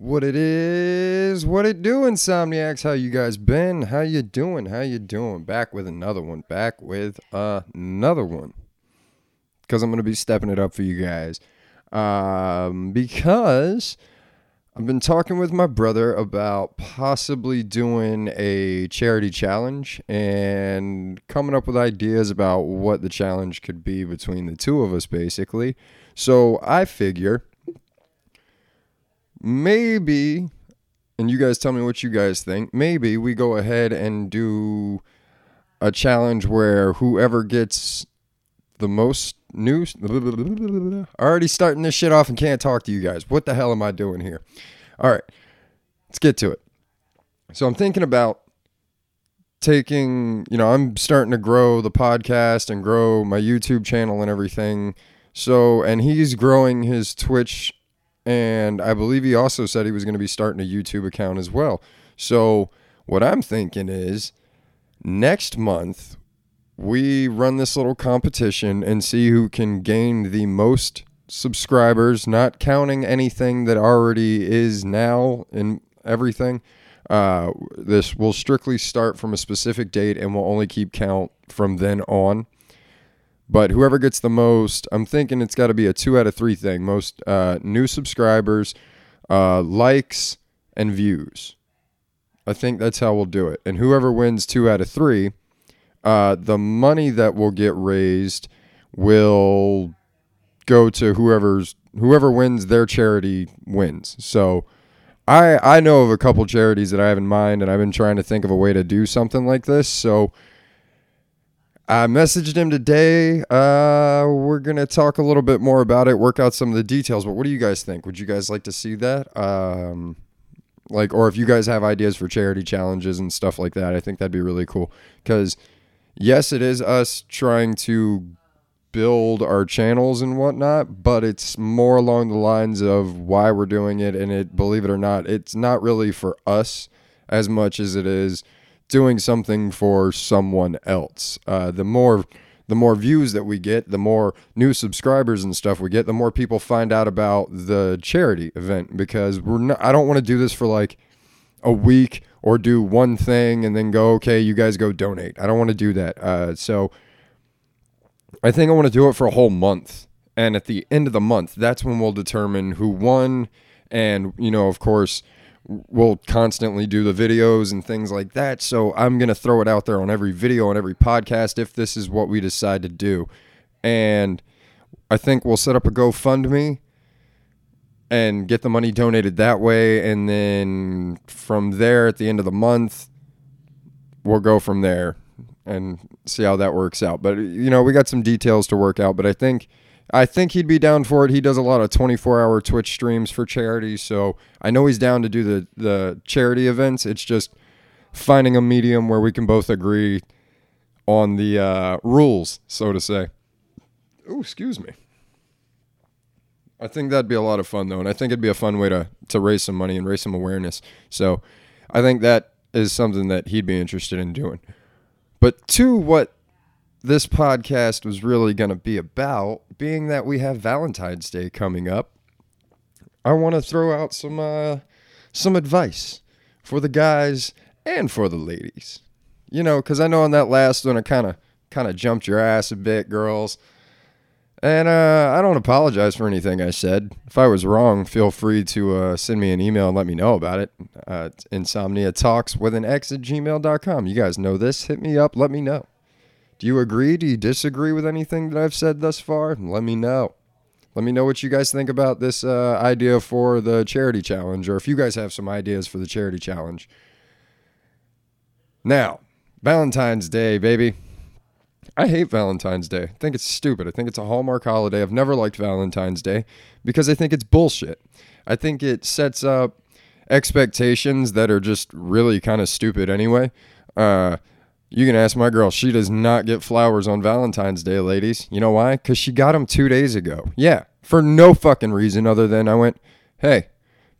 What it is, what it do, Insomniacs? How you guys been? How you doing? How you doing? Back with another one. Back with another one. Because I'm gonna be stepping it up for you guys. Um, because I've been talking with my brother about possibly doing a charity challenge and coming up with ideas about what the challenge could be between the two of us, basically. So I figure maybe, and you guys tell me what you guys think, maybe we go ahead and do a challenge where whoever gets the most news. Already starting this shit off and can't talk to you guys. What the hell am I doing here? All right, let's get to it. So I'm thinking about taking, you know, I'm starting to grow the podcast and grow my YouTube channel and everything. So, and he's growing his Twitch and I believe he also said he was going to be starting a YouTube account as well. So, what I'm thinking is next month we run this little competition and see who can gain the most subscribers, not counting anything that already is now and everything. Uh, this will strictly start from a specific date and will only keep count from then on. But whoever gets the most, I'm thinking it's got to be a two out of three thing. Most uh, new subscribers, uh, likes, and views. I think that's how we'll do it. And whoever wins two out of three, uh, the money that will get raised will go to whoever's whoever wins their charity wins. So I I know of a couple charities that I have in mind, and I've been trying to think of a way to do something like this. So I messaged him today. Uh, we're gonna talk a little bit more about it, work out some of the details. But what do you guys think? Would you guys like to see that? Um, like, or if you guys have ideas for charity challenges and stuff like that, I think that'd be really cool. Because yes, it is us trying to build our channels and whatnot, but it's more along the lines of why we're doing it. And it, believe it or not, it's not really for us as much as it is doing something for someone else. Uh, the more the more views that we get, the more new subscribers and stuff we get, the more people find out about the charity event because we're not, I don't want to do this for like a week or do one thing and then go okay, you guys go donate. I don't want to do that. Uh, so I think I want to do it for a whole month. And at the end of the month, that's when we'll determine who won and you know, of course, we'll constantly do the videos and things like that. So I'm going to throw it out there on every video, on every podcast, if this is what we decide to do. And I think we'll set up a GoFundMe and get the money donated that way. And then from there, at the end of the month, we'll go from there and see how that works out. But, you know, we got some details to work out. But I think I think he'd be down for it. He does a lot of 24 hour Twitch streams for charity, so I know he's down to do the the charity events. It's just finding a medium where we can both agree on the uh, rules, so to say. Oh, excuse me. I think that'd be a lot of fun though, and I think it'd be a fun way to to raise some money and raise some awareness. So, I think that is something that he'd be interested in doing. But to what this podcast was really going to be about, being that we have Valentine's Day coming up, I want to throw out some uh, some advice for the guys and for the ladies. You know, because I know on that last one I kind of kind of jumped your ass a bit, girls. And uh, I don't apologize for anything I said. If I was wrong, feel free to uh, send me an email and let me know about it. Uh, insomnia talks with an X at gmail.com. You guys know this. Hit me up. Let me know. Do you agree? Do you disagree with anything that I've said thus far? Let me know. Let me know what you guys think about this uh, idea for the charity challenge, or if you guys have some ideas for the charity challenge. Now, Valentine's Day, baby. I hate Valentine's Day. I think it's stupid. I think it's a Hallmark holiday. I've never liked Valentine's Day because I think it's bullshit. I think it sets up expectations that are just really kind of stupid anyway. Uh, you can ask my girl. She does not get flowers on Valentine's Day, ladies. You know why? Because she got them two days ago. Yeah, for no fucking reason other than I went, hey,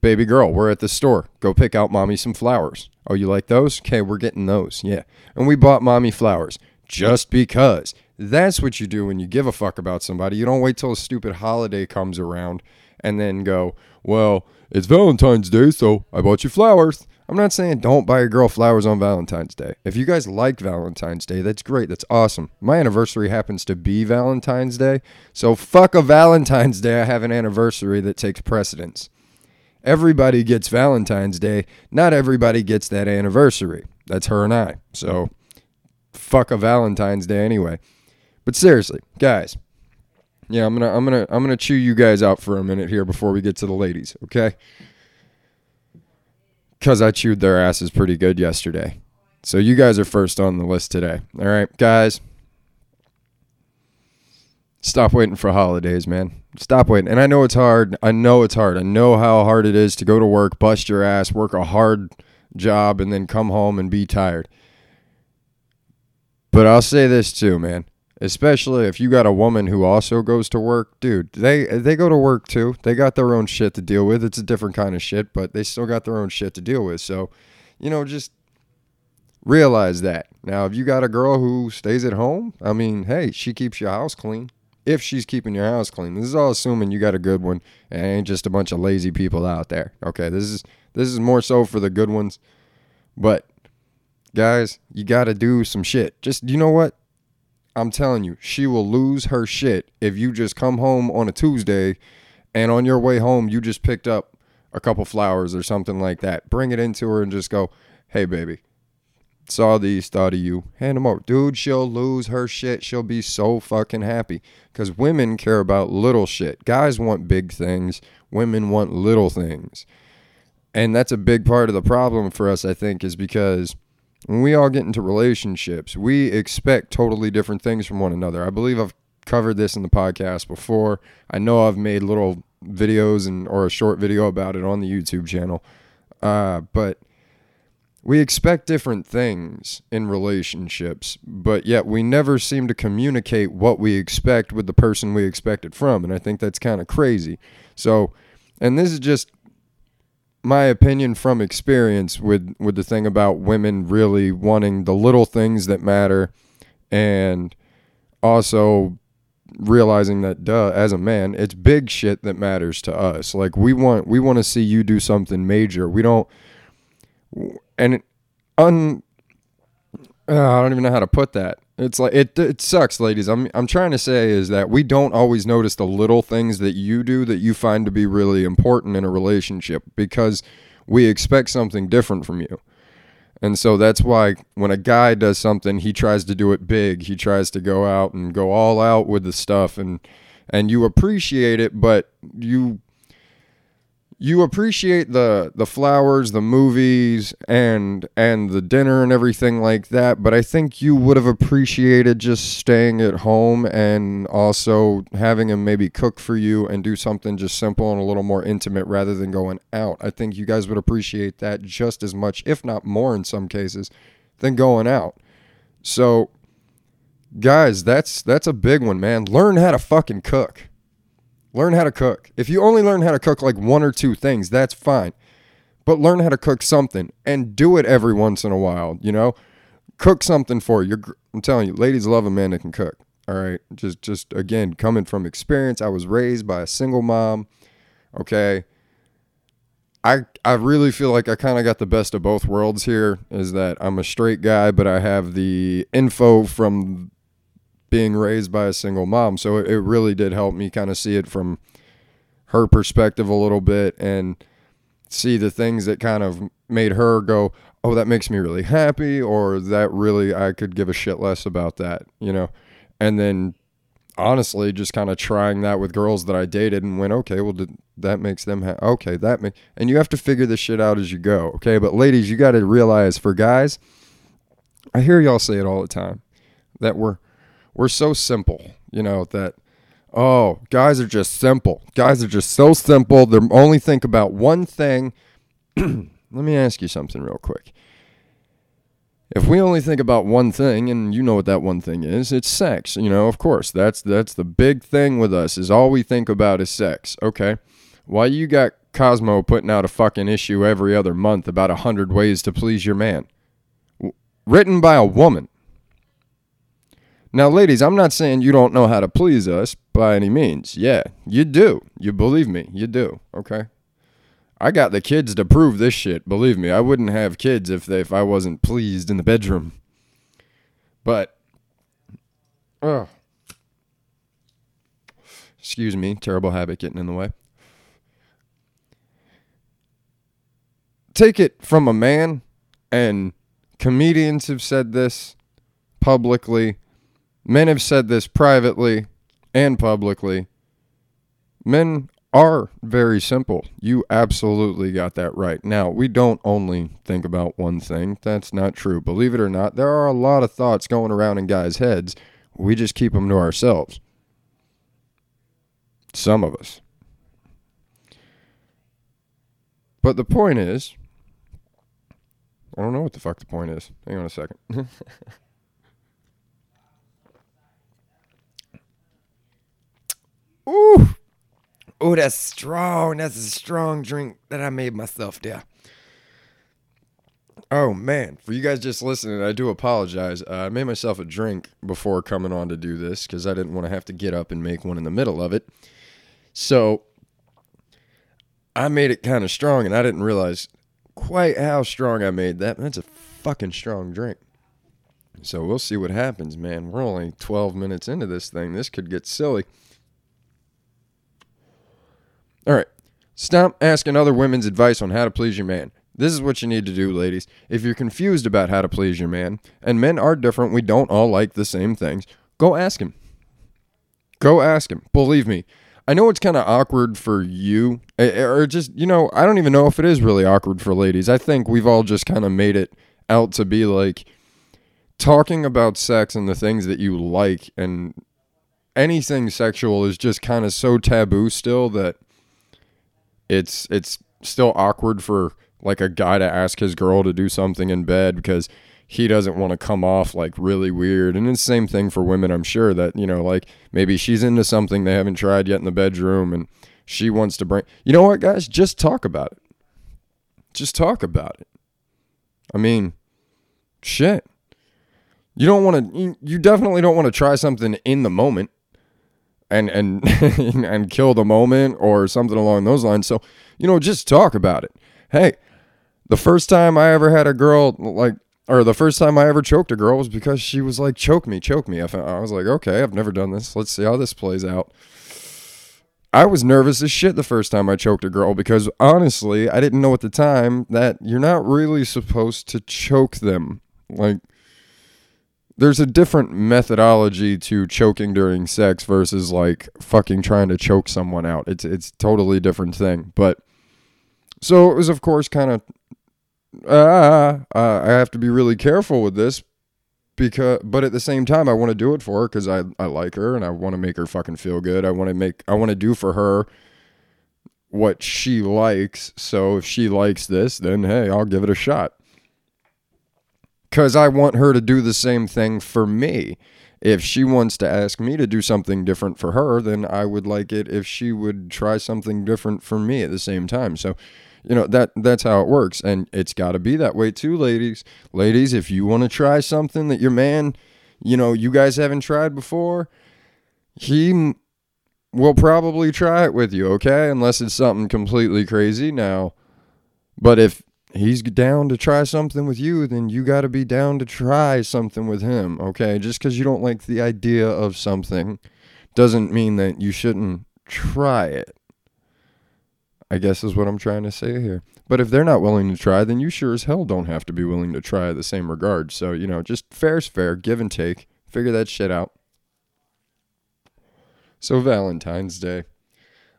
baby girl, we're at the store. Go pick out mommy some flowers. Oh, you like those? Okay, we're getting those. Yeah. And we bought mommy flowers just because. That's what you do when you give a fuck about somebody. You don't wait till a stupid holiday comes around and then go, well, it's Valentine's Day, so I bought you flowers. I'm not saying don't buy your girl flowers on Valentine's Day. If you guys like Valentine's Day, that's great. That's awesome. My anniversary happens to be Valentine's Day. So fuck a Valentine's Day. I have an anniversary that takes precedence. Everybody gets Valentine's Day. Not everybody gets that anniversary. That's her and I. So fuck a Valentine's Day anyway. But seriously, guys. Yeah, I'm to I'm to I'm to chew you guys out for a minute here before we get to the ladies, okay? Because I chewed their asses pretty good yesterday. So you guys are first on the list today. All right, guys. Stop waiting for holidays, man. Stop waiting. And I know it's hard. I know it's hard. I know how hard it is to go to work, bust your ass, work a hard job, and then come home and be tired. But I'll say this too, man especially if you got a woman who also goes to work. Dude they they go to work too. They got their own shit to deal with. It's a different kind of shit but they still got their own shit to deal with. So you know just realize that. Now if you got a girl who stays at home i mean hey she keeps your house clean if she's keeping your house clean. This is all assuming you got a good one and ain't just a bunch of lazy people out there. Okay this is this is more so for the good ones. But guys you got to do some shit. Just you know what I'm telling you, she will lose her shit if you just come home on a Tuesday and on your way home you just picked up a couple flowers or something like that. Bring it into her and just go, "Hey baby, saw these, thought of you. Hand them over." Dude, she'll lose her shit. She'll be so fucking happy cuz women care about little shit. Guys want big things, women want little things. And that's a big part of the problem for us, I think, is because when we all get into relationships, we expect totally different things from one another. I believe I've covered this in the podcast before. I know I've made little videos and or a short video about it on the YouTube channel. Uh, but we expect different things in relationships, but yet we never seem to communicate what we expect with the person we expect it from. And I think that's kind of crazy. So, and this is just my opinion from experience with with the thing about women really wanting the little things that matter and also realizing that duh as a man it's big shit that matters to us. Like we want we want to see you do something major. We don't and un uh, I don't even know how to put that it's like it it sucks, ladies. I'm I'm trying to say is that we don't always notice the little things that you do that you find to be really important in a relationship because we expect something different from you. And so that's why when a guy does something, he tries to do it big. He tries to go out and go all out with the stuff and and you appreciate it, but you you appreciate the the flowers, the movies, and and the dinner and everything like that. But I think you would have appreciated just staying at home and also having him maybe cook for you and do something just simple and a little more intimate rather than going out. I think you guys would appreciate that just as much, if not more, in some cases, than going out. So, guys, that's that's a big one, man. Learn how to fucking cook. Learn how to cook. If you only learn how to cook like one or two things, that's fine. But learn how to cook something and do it every once in a while, you know? Cook something for you. I'm telling you, ladies love a man that can cook. All right. Just just again, coming from experience, I was raised by a single mom. Okay. I I really feel like I kind of got the best of both worlds here is that I'm a straight guy, but I have the info from being raised by a single mom. So it, it really did help me kind of see it from her perspective a little bit and see the things that kind of made her go, oh, that makes me really happy, or that really, I could give a shit less about that, you know? And then honestly, just kind of trying that with girls that I dated and went, okay, well, did, that makes them, okay, that makes, and you have to figure this shit out as you go, okay? But ladies, you got to realize for guys, I hear y'all say it all the time that we're, we're so simple, you know, that oh, guys are just simple. Guys are just so simple. They only think about one thing. Let me ask you something real quick. If we only think about one thing, and you know what that one thing is, it's sex. You know, of course, that's that's the big thing with us. Is all we think about is sex. Okay, why you got Cosmo putting out a fucking issue every other month about a hundred ways to please your man, written by a woman. Now, ladies, I'm not saying you don't know how to please us by any means. Yeah, you do. You believe me, you do. Okay. I got the kids to prove this shit. Believe me, I wouldn't have kids if they, if I wasn't pleased in the bedroom. But, oh, excuse me, terrible habit getting in the way. Take it from a man, and comedians have said this publicly. Men have said this privately and publicly. Men are very simple. You absolutely got that right. Now, we don't only think about one thing. That's not true. Believe it or not, there are a lot of thoughts going around in guys' heads. We just keep them to ourselves. Some of us. But the point is, I don't know what the fuck the point is. Hang on a second. Ooh. Oh, that's strong. That's a strong drink that I made myself there. Oh man, for you guys just listening, I do apologize. Uh, I made myself a drink before coming on to do this because I didn't want to have to get up and make one in the middle of it. So I made it kind of strong, and I didn't realize quite how strong I made that. That's a fucking strong drink. So we'll see what happens, man. We're only 12 minutes into this thing. This could get silly. All right. Stop asking other women's advice on how to please your man. This is what you need to do, ladies. If you're confused about how to please your man, and men are different, we don't all like the same things, go ask him. Go ask him. Believe me. I know it's kind of awkward for you, or just, you know, I don't even know if it is really awkward for ladies. I think we've all just kind of made it out to be like talking about sex and the things that you like and anything sexual is just kind of so taboo still that it's it's still awkward for like a guy to ask his girl to do something in bed because he doesn't want to come off like really weird. And it's the same thing for women, I'm sure that, you know, like maybe she's into something they haven't tried yet in the bedroom and she wants to bring You know what, guys? Just talk about it. Just talk about it. I mean, shit. You don't want to you definitely don't want to try something in the moment and and and kill the moment or something along those lines. So, you know, just talk about it. Hey, the first time I ever had a girl like or the first time I ever choked a girl was because she was like, choke me, choke me. I, I was like, okay, I've never done this. Let's see how this plays out. I was nervous as shit the first time I choked a girl because honestly, I didn't know at the time that you're not really supposed to choke them. Like, there's a different methodology to choking during sex versus like fucking trying to choke someone out. It's it's totally different thing. But so it was of course kind of uh, uh, I have to be really careful with this because but at the same time I want to do it for her cuz I I like her and I want to make her fucking feel good. I want to make I want to do for her what she likes. So if she likes this, then hey, I'll give it a shot because I want her to do the same thing for me. If she wants to ask me to do something different for her, then I would like it if she would try something different for me at the same time. So, you know that that's how it works, and it's got to be that way too, ladies. Ladies, if you want to try something that your man, you know, you guys haven't tried before, he will probably try it with you, okay? Unless it's something completely crazy. Now, but if he's down to try something with you, then you got to be down to try something with him, okay? Just because you don't like the idea of something doesn't mean that you shouldn't try it. I guess is what I'm trying to say here. But if they're not willing to try, then you sure as hell don't have to be willing to try the same regard. So, you know, just fair's fair, give and take. Figure that shit out. So, Valentine's Day.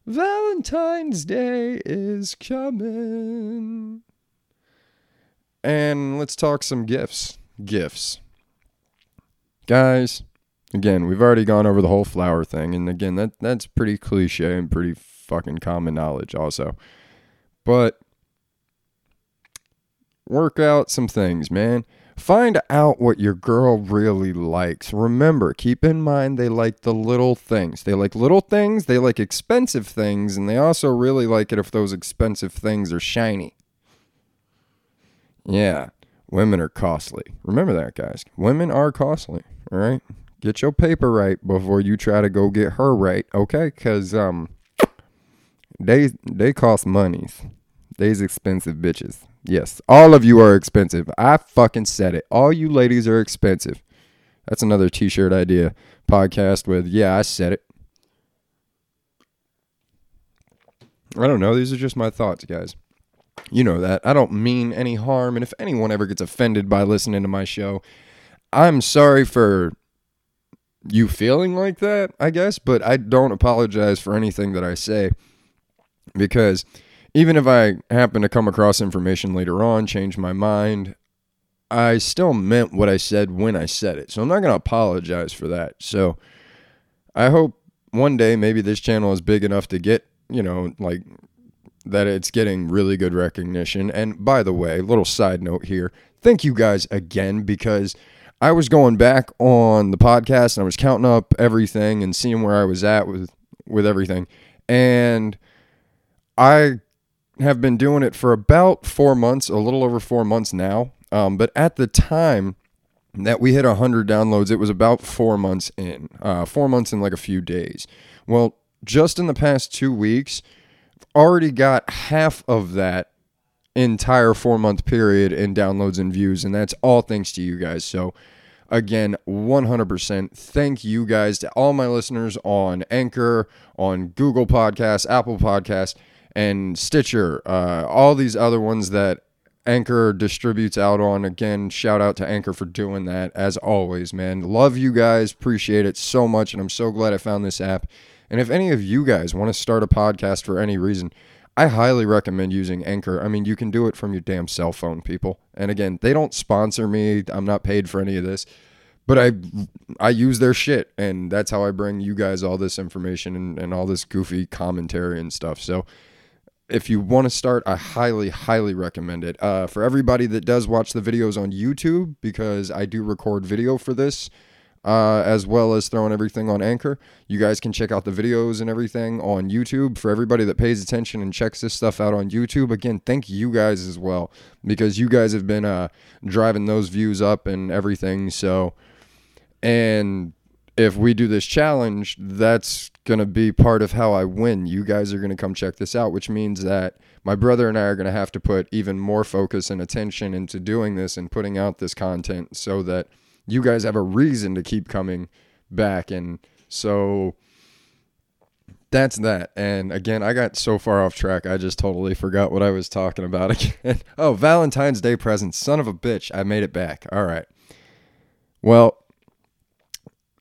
Valentine's Day is coming. And let's talk some gifts. Gifts. Guys, again, we've already gone over the whole flower thing and again, that that's pretty cliche and pretty fucking common knowledge also. But work out some things, man. Find out what your girl really likes. Remember, keep in mind they like the little things. They like little things, they like expensive things, and they also really like it if those expensive things are shiny. Yeah, women are costly. Remember that, guys. Women are costly. All right, get your paper right before you try to go get her right. Okay, because um, they they cost monies. They's expensive bitches. Yes, all of you are expensive. I fucking said it. All you ladies are expensive. That's another t-shirt idea podcast with yeah, I said it. I don't know. These are just my thoughts, guys. You know that. I don't mean any harm. And if anyone ever gets offended by listening to my show, I'm sorry for you feeling like that, I guess, but I don't apologize for anything that I say because even if I happen to come across information later on, change my mind, I still meant what I said when I said it. So I'm not going to apologize for that. So I hope one day maybe this channel is big enough to get, you know, like that it's getting really good recognition. And by the way, little side note here. Thank you guys again because I was going back on the podcast and I was counting up everything and seeing where I was at with with everything. And I have been doing it for about four months, a little over four months now. Um, but at the time that we hit 100 downloads, it was about four months in, uh, four months in like a few days. Well, just in the past two weeks, already got half of that entire four month period in downloads and views, and that's all thanks to you guys. So, again, 100% thank you guys to all my listeners on Anchor, on Google Podcasts, Apple Podcasts, and Stitcher, uh, all these other ones that Anchor distributes out on. Again, shout out to Anchor for doing that as always, man. Love you guys, appreciate it so much, and I'm so glad I found this app. And if any of you guys want to start a podcast for any reason, I highly recommend using Anchor. I mean, you can do it from your damn cell phone, people. And again, they don't sponsor me. I'm not paid for any of this. But I I use their shit and that's how I bring you guys all this information and, and all this goofy commentary and stuff. So if you want to start, I highly, highly recommend it. Uh, for everybody that does watch the videos on YouTube, because I do record video for this, uh, as well as throwing everything on Anchor. You guys can check out the videos and everything on YouTube. For everybody that pays attention and checks this stuff out on YouTube, again, thank you guys as well because you guys have been uh, driving those views up and everything. So, and if we do this challenge, that's going to be part of how I win. You guys are going to come check this out, which means that my brother and I are going to have to put even more focus and attention into doing this and putting out this content so that you guys have a reason to keep coming back. And so that's that. And again, I got so far off track, I just totally forgot what I was talking about again. oh, Valentine's Day presents. Son of a bitch. I made it back. All right. Well,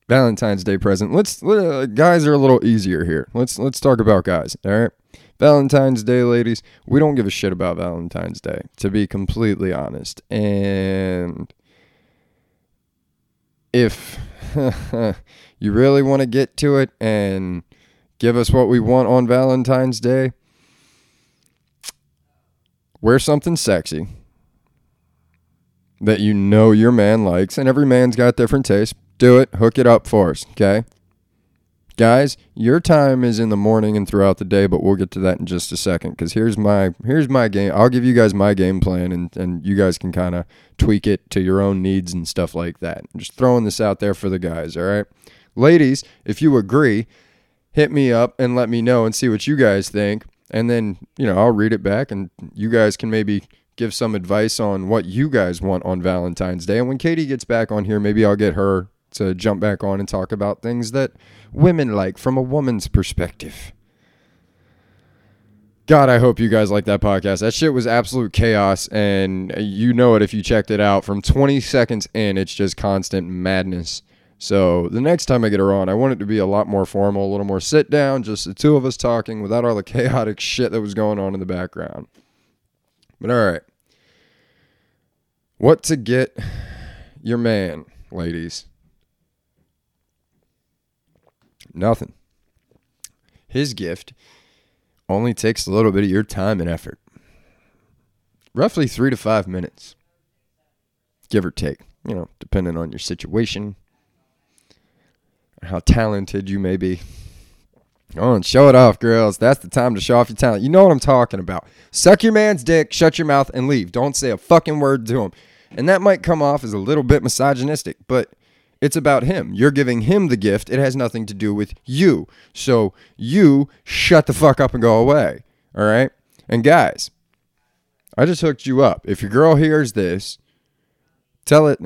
Valentine's Day present. Let's uh, guys are a little easier here. Let's let's talk about guys. All right. Valentine's Day, ladies. We don't give a shit about Valentine's Day, to be completely honest. And if you really want to get to it and give us what we want on Valentine's Day, wear something sexy that you know your man likes, and every man's got different tastes. Do it, hook it up for us, okay? Guys, your time is in the morning and throughout the day, but we'll get to that in just a second. Cause here's my here's my game. I'll give you guys my game plan, and and you guys can kind of tweak it to your own needs and stuff like that. I'm just throwing this out there for the guys. All right, ladies, if you agree, hit me up and let me know and see what you guys think, and then you know I'll read it back, and you guys can maybe give some advice on what you guys want on Valentine's Day. And when Katie gets back on here, maybe I'll get her to jump back on and talk about things that women like from a woman's perspective. God, I hope you guys like that podcast. That shit was absolute chaos, and you know it if you checked it out. From 20 seconds in, it's just constant madness. So the next time I get her on, I want it to be a lot more formal, a little more sit down, just the two of us talking without all the chaotic shit that was going on in the background. But all right. What to get your man, ladies? Nothing. His gift only takes a little bit of your time and effort. Roughly three to five minutes, give or take, you know, depending on your situation, how talented you may be. Oh, and show it off, girls. That's the time to show off your talent. You know what I'm talking about. Suck your man's dick, shut your mouth, and leave. Don't say a fucking word to him. And that might come off as a little bit misogynistic, but it's about him. You're giving him the gift. It has nothing to do with you. So you shut the fuck up and go away. All right? And guys, I just hooked you up. If your girl hears this, tell it.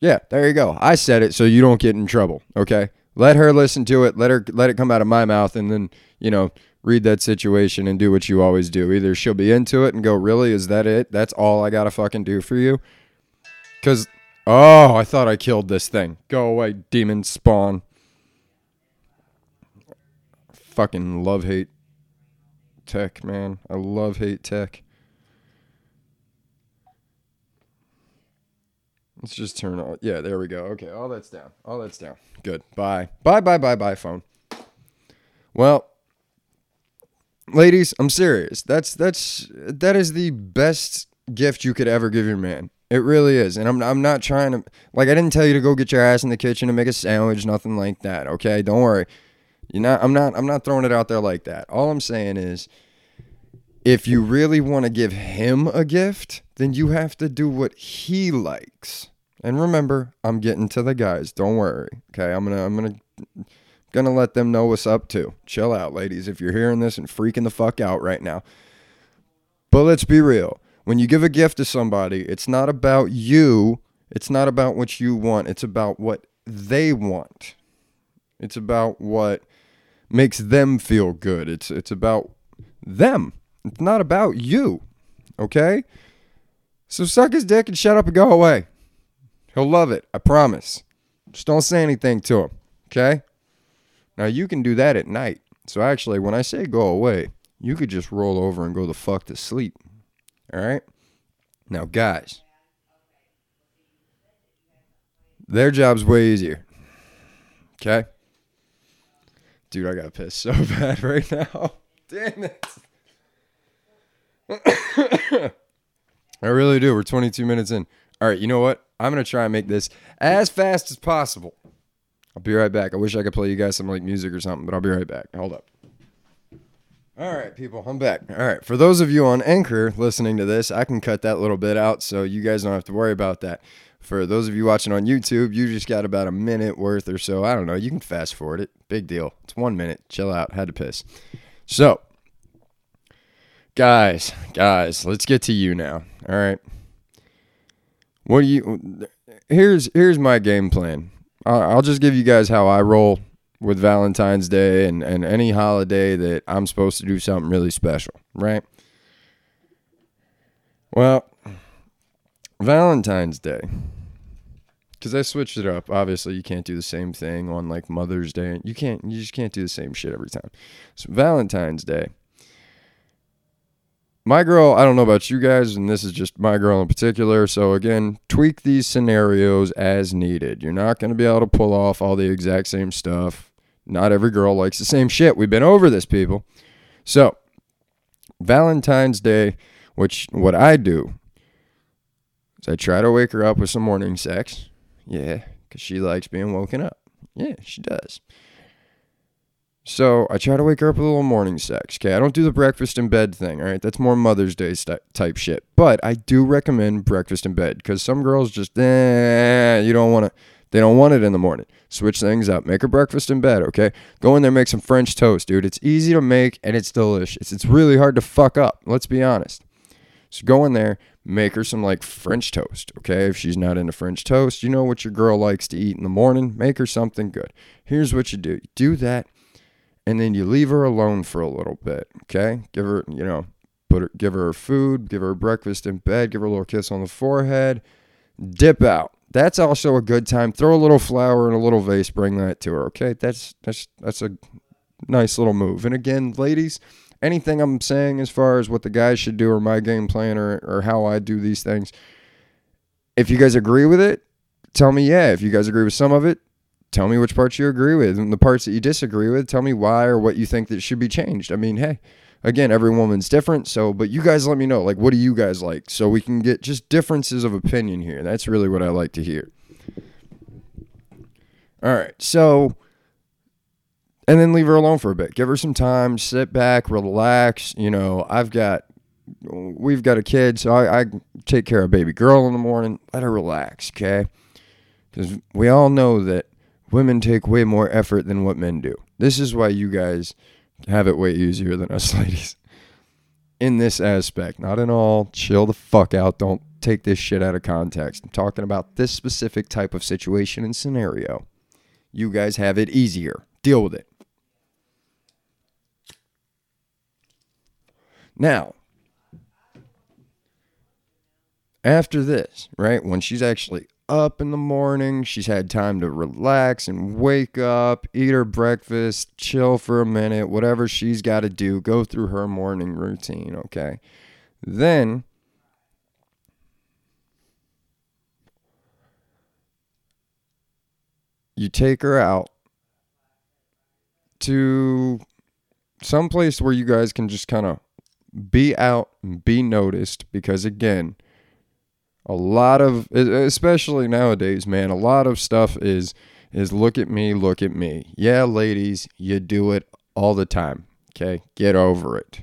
Yeah, there you go. I said it so you don't get in trouble. Okay. Let her listen to it. Let her let it come out of my mouth, and then you know read that situation and do what you always do. Either she'll be into it and go, "Really? Is that it? That's all I gotta fucking do for you?" Because oh, I thought I killed this thing. Go away, demon spawn. Fucking love hate tech, man. I love hate tech. Let's just turn on. Yeah, there we go. Okay, all that's down. All that's down. Good. Bye. Bye, bye, bye, bye, phone. Well, ladies, I'm serious. That's that's that is the best gift you could ever give your man. It really is. And I'm I'm not trying to like I didn't tell you to go get your ass in the kitchen and make a sandwich, nothing like that. Okay? Don't worry. You're not I'm not I'm not throwing it out there like that. All I'm saying is if you really want to give him a gift, then you have to do what he likes. And remember, I'm getting to the guys. Don't worry. Okay? I'm going to I'm going to gonna let them know what's up to. Chill out, ladies, if you're hearing this and freaking the fuck out right now. But let's be real. When you give a gift to somebody, it's not about you. It's not about what you want. It's about what they want. It's about what makes them feel good. It's it's about them. It's not about you. Okay? So suck his dick and shut up and go away. He'll love it. I promise. Just don't say anything to him. Okay? Now you can do that at night. So actually, when I say go away, you could just roll over and go the fuck to sleep. All right? Now, guys, their job's way easier. Okay? Dude, I got pissed so bad right now. Damn it. I really do. We're 22 minutes in. All right, you know what? I'm going to try and make this as fast as possible. I'll be right back. I wish I could play you guys some like music or something, but I'll be right back. Hold up. All right, people, I'm back. All right, for those of you on Anchor listening to this, I can cut that little bit out so you guys don't have to worry about that. For those of you watching on YouTube, you just got about a minute worth or so. I don't know. You can fast forward it. Big deal. It's one minute. Chill out. Had to piss. So, guys, guys, let's get to you now. All right. What do you? Here's here's my game plan. I'll just give you guys how I roll with Valentine's Day and, and any holiday that I'm supposed to do something really special, right? Well, Valentine's Day, because I switched it up. Obviously, you can't do the same thing on like Mother's Day. You can't, you just can't do the same shit every time. So, Valentine's Day, my girl, I don't know about you guys, and this is just my girl in particular. So, again, tweak these scenarios as needed. You're not going to be able to pull off all the exact same stuff. Not every girl likes the same shit. We've been over this, people. So, Valentine's Day, which what I do is I try to wake her up with some morning sex. Yeah, because she likes being woken up. Yeah, she does. So I try to wake her up with a little morning sex. Okay, I don't do the breakfast in bed thing. All right, that's more Mother's Day st- type shit. But I do recommend breakfast in bed because some girls just eh, you don't want to. They don't want it in the morning. Switch things up. Make her breakfast in bed. Okay, go in there, make some French toast, dude. It's easy to make and it's delicious. It's really hard to fuck up. Let's be honest. So go in there, make her some like French toast. Okay, if she's not into French toast, you know what your girl likes to eat in the morning. Make her something good. Here's what you do. You do that and then you leave her alone for a little bit. Okay, give her, you know, put her, give her food, give her breakfast in bed, give her a little kiss on the forehead, dip out. That's also a good time. Throw a little flower in a little vase, bring that to her. Okay, that's that's that's a nice little move. And again, ladies, anything I'm saying as far as what the guys should do or my game plan or or how I do these things, if you guys agree with it, tell me yeah. If you guys agree with some of it, tell me which parts you agree with and the parts that you disagree with tell me why or what you think that should be changed. I mean hey again every woman's different so but you guys let me know like what do you guys like? So we can get just differences of opinion here. That's really what i like to hear. All right so and then leave her alone for a bit. Give her some time sit back relax you know i've got we've got a kid so i, I take care of baby girl in the morning. Let her relax okay? Because we all know that women take way more effort than what men do. This is why you guys have it way easier than us ladies. in this aspect, not in all. Chill the fuck out. Don't take this shit out of context. I'm talking about this specific type of situation and scenario. You guys have it easier. Deal with it. Now, after this, right, when she's actually up in the morning, she's had time to relax and wake up, eat her breakfast, chill for a minute, whatever she's got to do, go through her morning routine, okay? Then you take her out to some place where you guys can just kind of be out and be noticed because again a lot of especially nowadays man a lot of stuff is is look at me look at me. Yeah ladies you do it all the time okay? Get over it.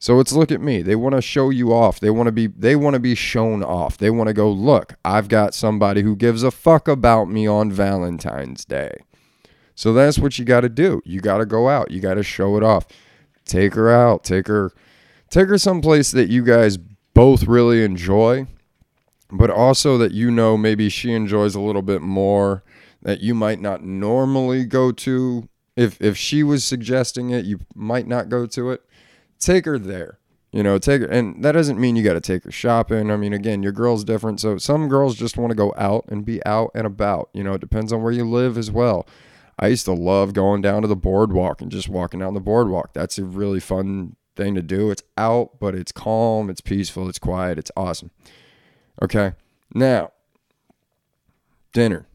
So it's look at me. They want to show you off. They want to be they want to be shown off. They want to go look i've got somebody who gives a fuck about me on valentine's day. So that's what you got to do. You got to go out. You got to show it off. Take her out. Take her take her someplace that you guys both really enjoy but also that you know maybe she enjoys a little bit more that you might not normally go to. If if she was suggesting it you might not go to it. Take her there you know take her and that doesn't mean you got to take her shopping. I mean again your girl's different so some girls just want to go out and be out and about you know it depends on where you live as well. I used to love going down to the boardwalk and just walking down the boardwalk. That's a really fun thing to do. It's out but it's calm it's peaceful it's quiet it's awesome okay now dinner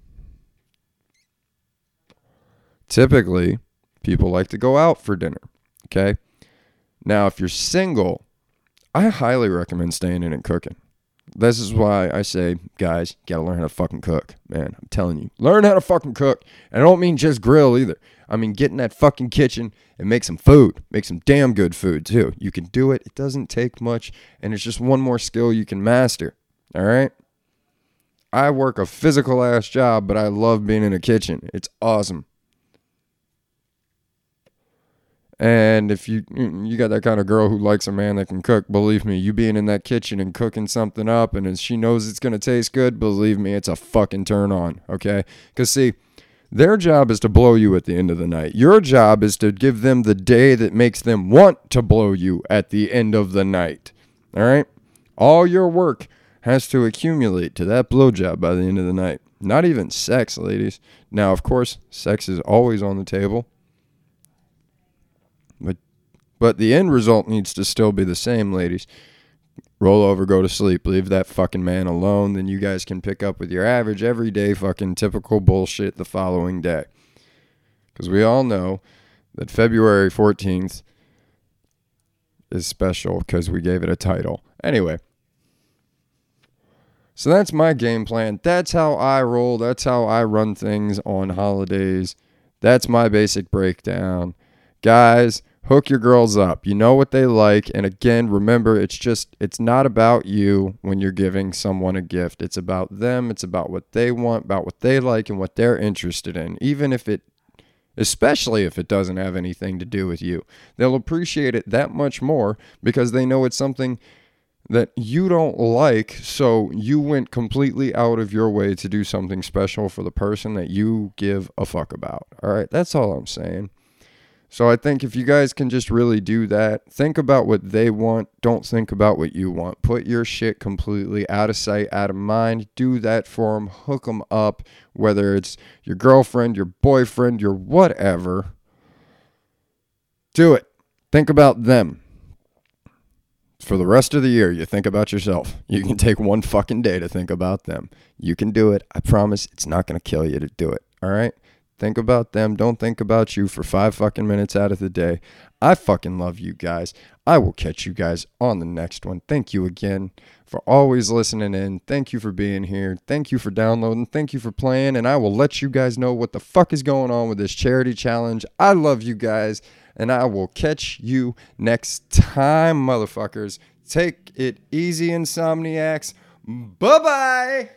typically people like to go out for dinner okay now, if you're single, I highly recommend staying in and cooking. This is why I say, guys, you gotta learn how to fucking cook. Man, I'm telling you, learn how to fucking cook. And I don't mean just grill either. I mean, get in that fucking kitchen and make some food. Make some damn good food, too. You can do it. It doesn't take much. And it's just one more skill you can master. All right? I work a physical ass job, but I love being in a kitchen. It's awesome. And if you you got that kind of girl who likes a man that can cook, believe me, you being in that kitchen and cooking something up and she knows it's going to taste good, believe me, it's a fucking turn on, okay? Cuz see, their job is to blow you at the end of the night. Your job is to give them the day that makes them want to blow you at the end of the night. All right? All your work has to accumulate to that blowjob by the end of the night. Not even sex, ladies. Now, of course, sex is always on the table. But but the end result needs to still be the same, ladies. Roll over, go to sleep, leave that fucking man alone. Then you guys can pick up with your average everyday fucking typical bullshit the following day. Because we all know that February 14th is special because we gave it a title. Anyway, so that's my game plan. That's how I roll. That's how I run things on holidays. That's my basic breakdown. Guys, hook your girls up. You know what they like. And again, remember, it's just, it's not about you when you're giving someone a gift. It's about them. It's about what they want, about what they like, and what they're interested in. Even if it, especially if it doesn't have anything to do with you, they'll appreciate it that much more because they know it's something that you don't like. So you went completely out of your way to do something special for the person that you give a fuck about. All right. That's all I'm saying. So I think if you guys can just really do that, think about what they want, don't think about what you want. Put your shit completely out of sight, out of mind. Do that for them, hook them up, whether it's your girlfriend, your boyfriend, your whatever. Do it. Think about them. For the rest of the year, you think about yourself. You can take one fucking day to think about them. You can do it. I promise it's not going to kill you to do it. All right? Think about them. Don't think about you for five fucking minutes out of the day. I fucking love you guys. I will catch you guys on the next one. Thank you again for always listening in. Thank you for being here. Thank you for downloading. Thank you for playing. And I will let you guys know what the fuck is going on with this charity challenge. I love you guys. And I will catch you next time, motherfuckers. Take it easy, insomniacs. Bye bye.